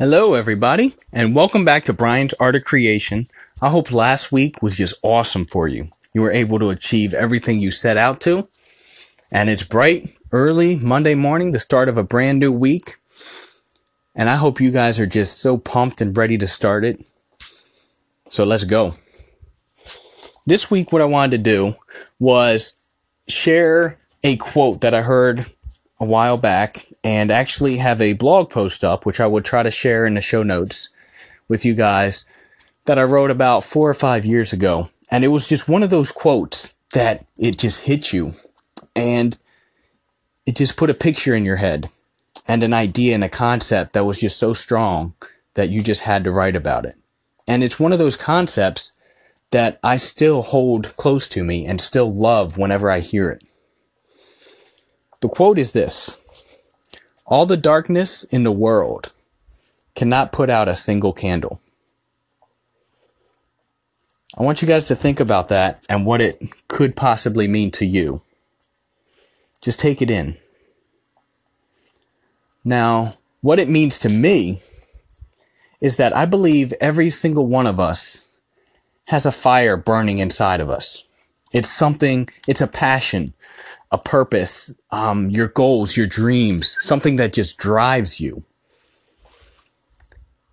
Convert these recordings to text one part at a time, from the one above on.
Hello, everybody, and welcome back to Brian's Art of Creation. I hope last week was just awesome for you. You were able to achieve everything you set out to, and it's bright, early Monday morning, the start of a brand new week. And I hope you guys are just so pumped and ready to start it. So let's go. This week, what I wanted to do was share a quote that I heard a while back and actually have a blog post up, which I would try to share in the show notes with you guys that I wrote about four or five years ago. And it was just one of those quotes that it just hit you and it just put a picture in your head and an idea and a concept that was just so strong that you just had to write about it. And it's one of those concepts that I still hold close to me and still love whenever I hear it. The quote is this All the darkness in the world cannot put out a single candle. I want you guys to think about that and what it could possibly mean to you. Just take it in. Now, what it means to me is that I believe every single one of us has a fire burning inside of us. It's something, it's a passion, a purpose, um, your goals, your dreams, something that just drives you.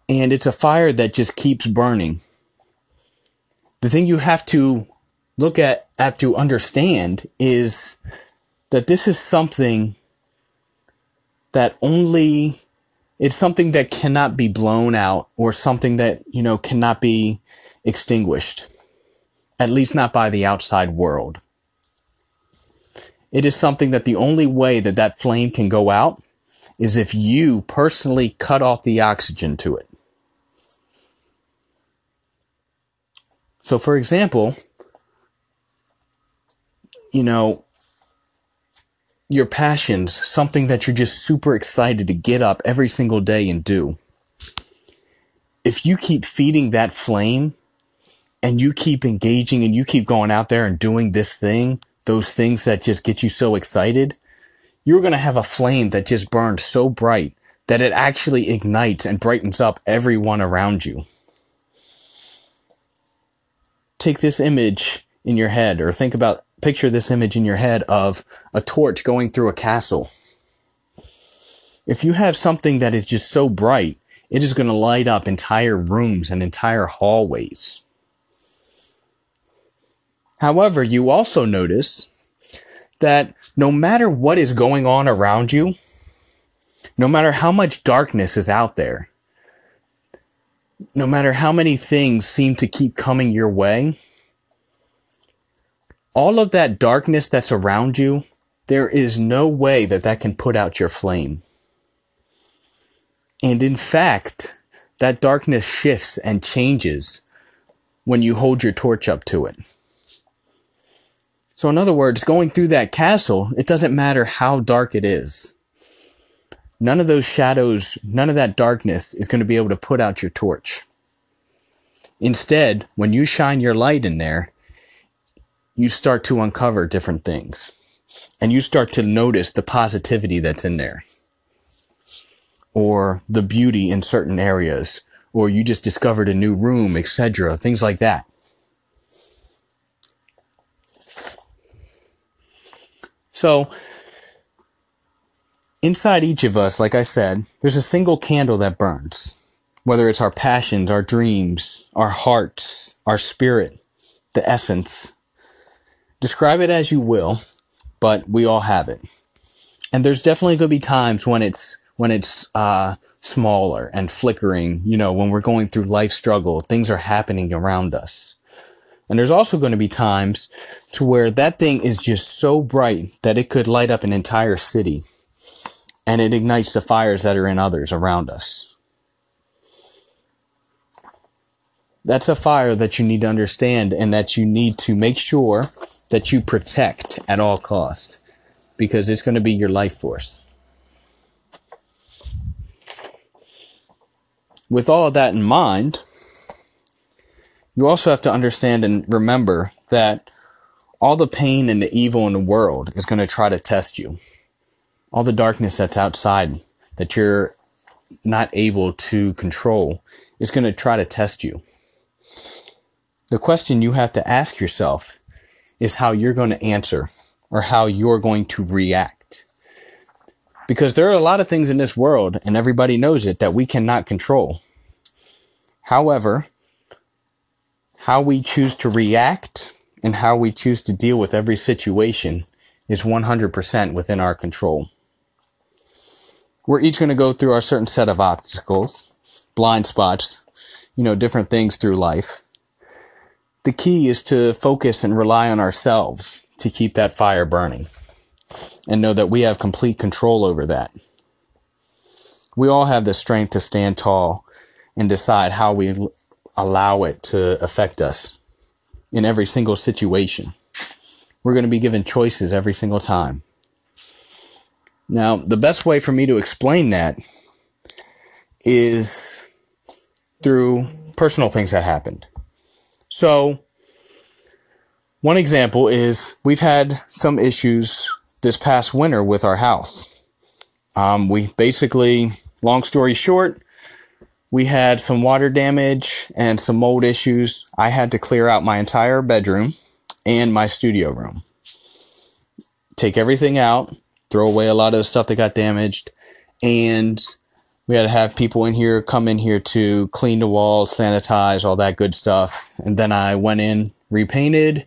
And it's a fire that just keeps burning. The thing you have to look at, have to understand is that this is something that only, it's something that cannot be blown out or something that, you know, cannot be extinguished. At least not by the outside world. It is something that the only way that that flame can go out is if you personally cut off the oxygen to it. So, for example, you know, your passions, something that you're just super excited to get up every single day and do. If you keep feeding that flame and you keep engaging and you keep going out there and doing this thing, those things that just get you so excited, you're going to have a flame that just burns so bright that it actually ignites and brightens up everyone around you. Take this image in your head or think about, picture this image in your head of a torch going through a castle. If you have something that is just so bright, it is going to light up entire rooms and entire hallways. However, you also notice that no matter what is going on around you, no matter how much darkness is out there, no matter how many things seem to keep coming your way, all of that darkness that's around you, there is no way that that can put out your flame. And in fact, that darkness shifts and changes when you hold your torch up to it. So, in other words, going through that castle, it doesn't matter how dark it is. None of those shadows, none of that darkness is going to be able to put out your torch. Instead, when you shine your light in there, you start to uncover different things. And you start to notice the positivity that's in there. Or the beauty in certain areas. Or you just discovered a new room, etc. Things like that. So, inside each of us, like I said, there's a single candle that burns. Whether it's our passions, our dreams, our hearts, our spirit, the essence. Describe it as you will, but we all have it. And there's definitely going to be times when it's when it's uh, smaller and flickering. You know, when we're going through life struggle, things are happening around us. And there's also going to be times to where that thing is just so bright that it could light up an entire city and it ignites the fires that are in others around us. That's a fire that you need to understand and that you need to make sure that you protect at all costs because it's going to be your life force. With all of that in mind, you also have to understand and remember that all the pain and the evil in the world is going to try to test you. All the darkness that's outside that you're not able to control is going to try to test you. The question you have to ask yourself is how you're going to answer or how you're going to react. Because there are a lot of things in this world, and everybody knows it, that we cannot control. However, how we choose to react and how we choose to deal with every situation is 100% within our control. We're each going to go through our certain set of obstacles, blind spots, you know, different things through life. The key is to focus and rely on ourselves to keep that fire burning and know that we have complete control over that. We all have the strength to stand tall and decide how we allow it to affect us in every single situation. We're going to be given choices every single time. Now, the best way for me to explain that is through personal things that happened. So, one example is we've had some issues this past winter with our house. Um, we basically, long story short, we had some water damage and some mold issues. I had to clear out my entire bedroom and my studio room. Take everything out, throw away a lot of the stuff that got damaged, and we had to have people in here come in here to clean the walls, sanitize, all that good stuff. And then I went in, repainted,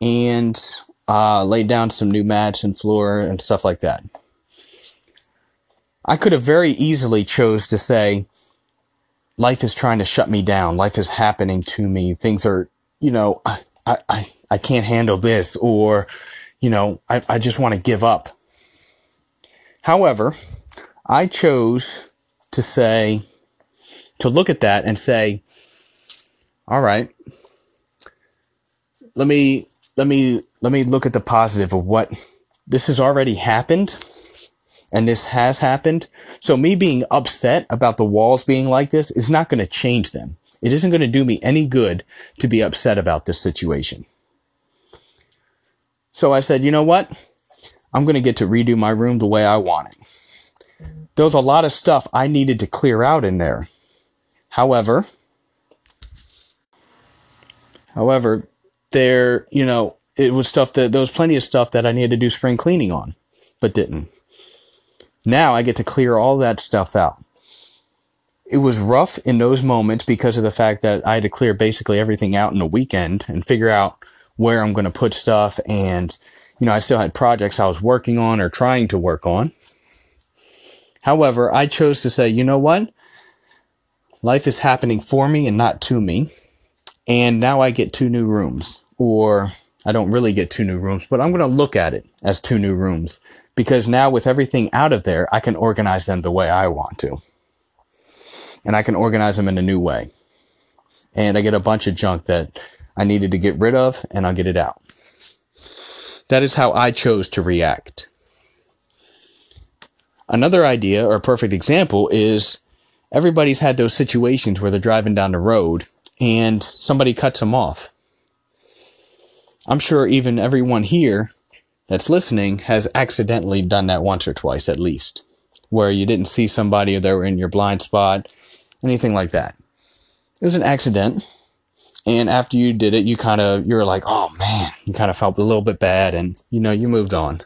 and uh, laid down some new mats and floor and stuff like that. I could have very easily chose to say, life is trying to shut me down. Life is happening to me. Things are, you know, I, I, I can't handle this or, you know, I, I just want to give up. However, I chose to say, to look at that and say, all right, let me let me let me look at the positive of what this has already happened and this has happened. So me being upset about the walls being like this is not going to change them. It isn't going to do me any good to be upset about this situation. So I said, you know what? I'm going to get to redo my room the way I want it. There was a lot of stuff I needed to clear out in there. However, however, there, you know, it was stuff that there was plenty of stuff that I needed to do spring cleaning on, but didn't. Now I get to clear all that stuff out. It was rough in those moments because of the fact that I had to clear basically everything out in a weekend and figure out where I'm going to put stuff. And, you know, I still had projects I was working on or trying to work on. However, I chose to say, you know what? Life is happening for me and not to me. And now I get two new rooms. Or I don't really get two new rooms, but I'm going to look at it as two new rooms because now with everything out of there, I can organize them the way I want to. And I can organize them in a new way. And I get a bunch of junk that I needed to get rid of and I'll get it out. That is how I chose to react. Another idea or perfect example is everybody's had those situations where they're driving down the road and somebody cuts them off. I'm sure even everyone here that's listening has accidentally done that once or twice at least, where you didn't see somebody or they were in your blind spot, anything like that. It was an accident. And after you did it, you kind of, you're like, oh man, you kind of felt a little bit bad and, you know, you moved on.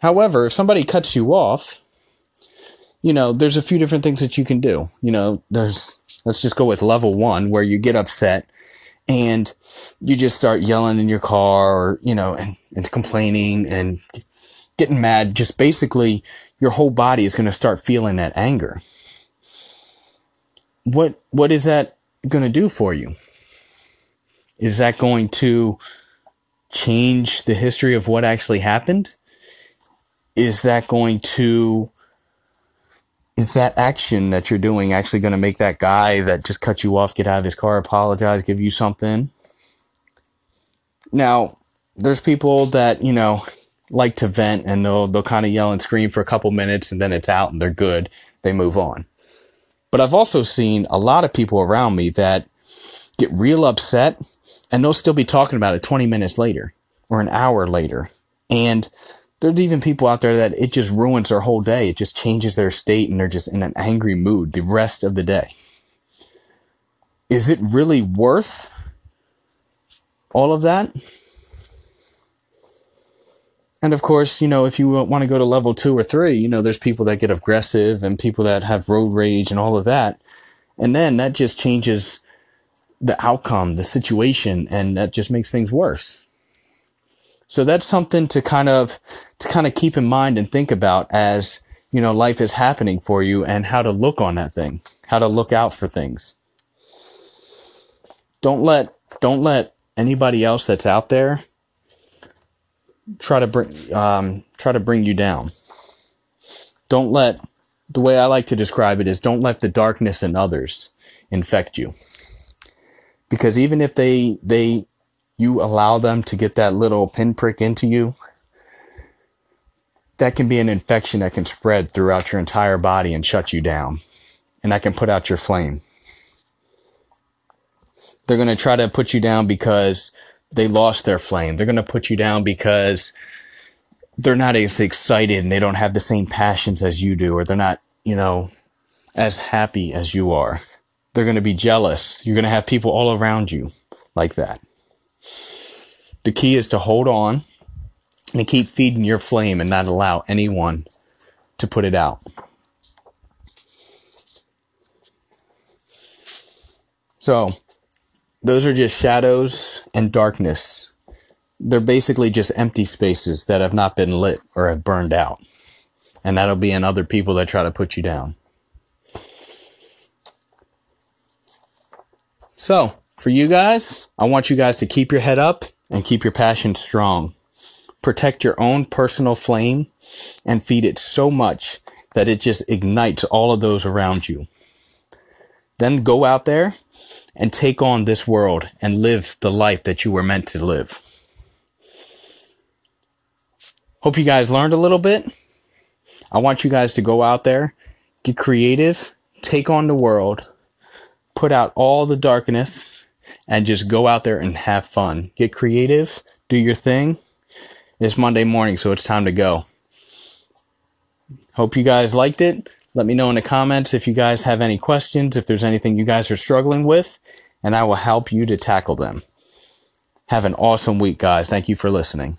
However, if somebody cuts you off, you know, there's a few different things that you can do. You know, there's let's just go with level one where you get upset and you just start yelling in your car or, you know, and, and complaining and getting mad. Just basically your whole body is going to start feeling that anger. What, what is that going to do for you? Is that going to change the history of what actually happened? Is that going to is that action that you're doing actually going to make that guy that just cut you off get out of his car, apologize, give you something? Now, there's people that, you know, like to vent and they'll, they'll kind of yell and scream for a couple minutes and then it's out and they're good. They move on. But I've also seen a lot of people around me that get real upset and they'll still be talking about it 20 minutes later or an hour later. And there's even people out there that it just ruins their whole day. It just changes their state and they're just in an angry mood the rest of the day. Is it really worth all of that? And of course, you know, if you want to go to level two or three, you know, there's people that get aggressive and people that have road rage and all of that. And then that just changes the outcome, the situation, and that just makes things worse. So that's something to kind of, to kind of keep in mind and think about as, you know, life is happening for you and how to look on that thing, how to look out for things. Don't let, don't let anybody else that's out there try to bring um, try to bring you down. Don't let the way I like to describe it is don't let the darkness in others infect you. Because even if they they you allow them to get that little pinprick into you, that can be an infection that can spread throughout your entire body and shut you down. And that can put out your flame. They're going to try to put you down because they lost their flame. They're going to put you down because they're not as excited and they don't have the same passions as you do, or they're not, you know, as happy as you are. They're going to be jealous. You're going to have people all around you like that. The key is to hold on and keep feeding your flame and not allow anyone to put it out. So, those are just shadows and darkness. They're basically just empty spaces that have not been lit or have burned out. And that'll be in other people that try to put you down. So, for you guys, I want you guys to keep your head up and keep your passion strong. Protect your own personal flame and feed it so much that it just ignites all of those around you. Then go out there and take on this world and live the life that you were meant to live. Hope you guys learned a little bit. I want you guys to go out there, get creative, take on the world, put out all the darkness, and just go out there and have fun. Get creative, do your thing. It's Monday morning, so it's time to go. Hope you guys liked it. Let me know in the comments if you guys have any questions, if there's anything you guys are struggling with, and I will help you to tackle them. Have an awesome week, guys. Thank you for listening.